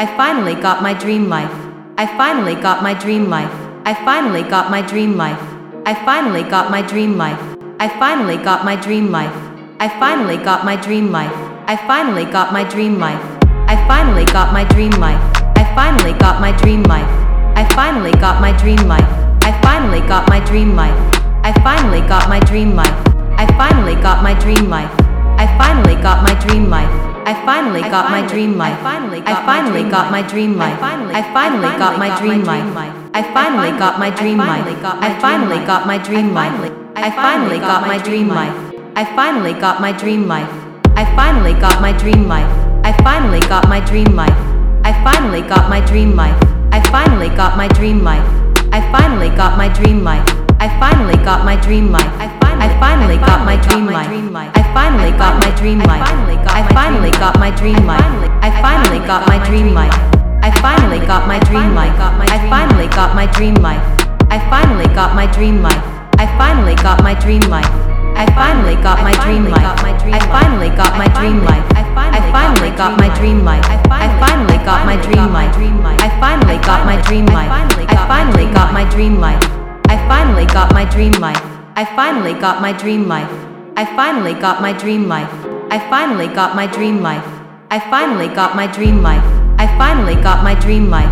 I finally got my dream life. I finally got my dream life. I finally got my dream life. I finally got my dream life. I finally got my dream life. I finally got my dream life. I finally got my dream life. I finally got my dream life. I finally got my dream life. I finally got my dream life. I finally got my dream life. I finally got my dream life. I finally got my dream life. I finally got my dream life. I finally got my dream life. I finally got my dream life. I finally got my dream life. I finally got my dream life. I finally got my dream life. I finally got my dream life. I finally got my dream life. I finally got my dream life. I finally got my dream life. I finally got my dream life. I finally got my dream life. I finally got my dream life. I finally got my dream life. I finally got my dream life. I finally got my dream life. I finally got my dream life. I finally got my dream life. I finally got my dream life. I finally got my dream life. I finally got my dream life. I finally got my dream life. I finally got my dream life. I finally got my dream life. I finally got my dream life. I finally got my dream life. I finally got my dream life. I finally got my dream life. I finally got my dream life. I finally got my dream life. I finally got my dream life. I finally got my dream life. I finally got my dream life. I finally got my dream life.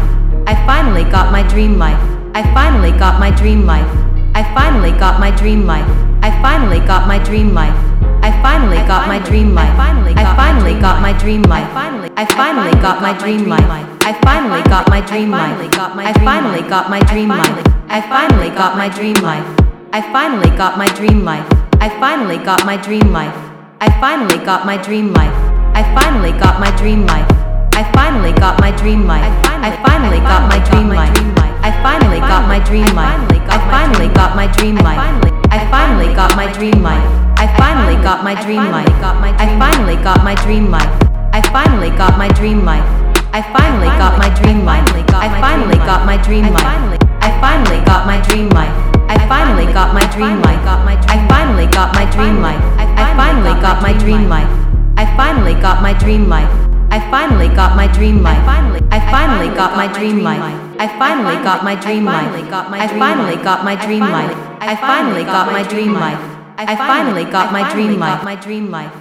I finally got my dream life. I finally got my dream life. I finally got my dream life. I finally got my dream life. I finally got my dream life. I finally got my dream life. I finally got my dream life. I finally got my dream life. I finally got my dream life. I finally got my dream life. I finally got my dream life. I finally got my dream life. I finally got my dream life. I finally got my dream life. I finally got my dream life. I finally got my dream life. I finally got my dream life. I finally got my dream life. I finally got my dream life. I finally got my dream life. I finally got my dream life. I finally got my dream life. I finally got my dream life. I finally got my dream life. I finally got my dream life. I finally got my dream life. I finally got my dream life. I finally got my dream life. I finally got my dream life. I finally got my dream life. I finally got my dream life. I finally got my dream life. I finally got my dream life. I finally got my dream life. I finally got my dream life.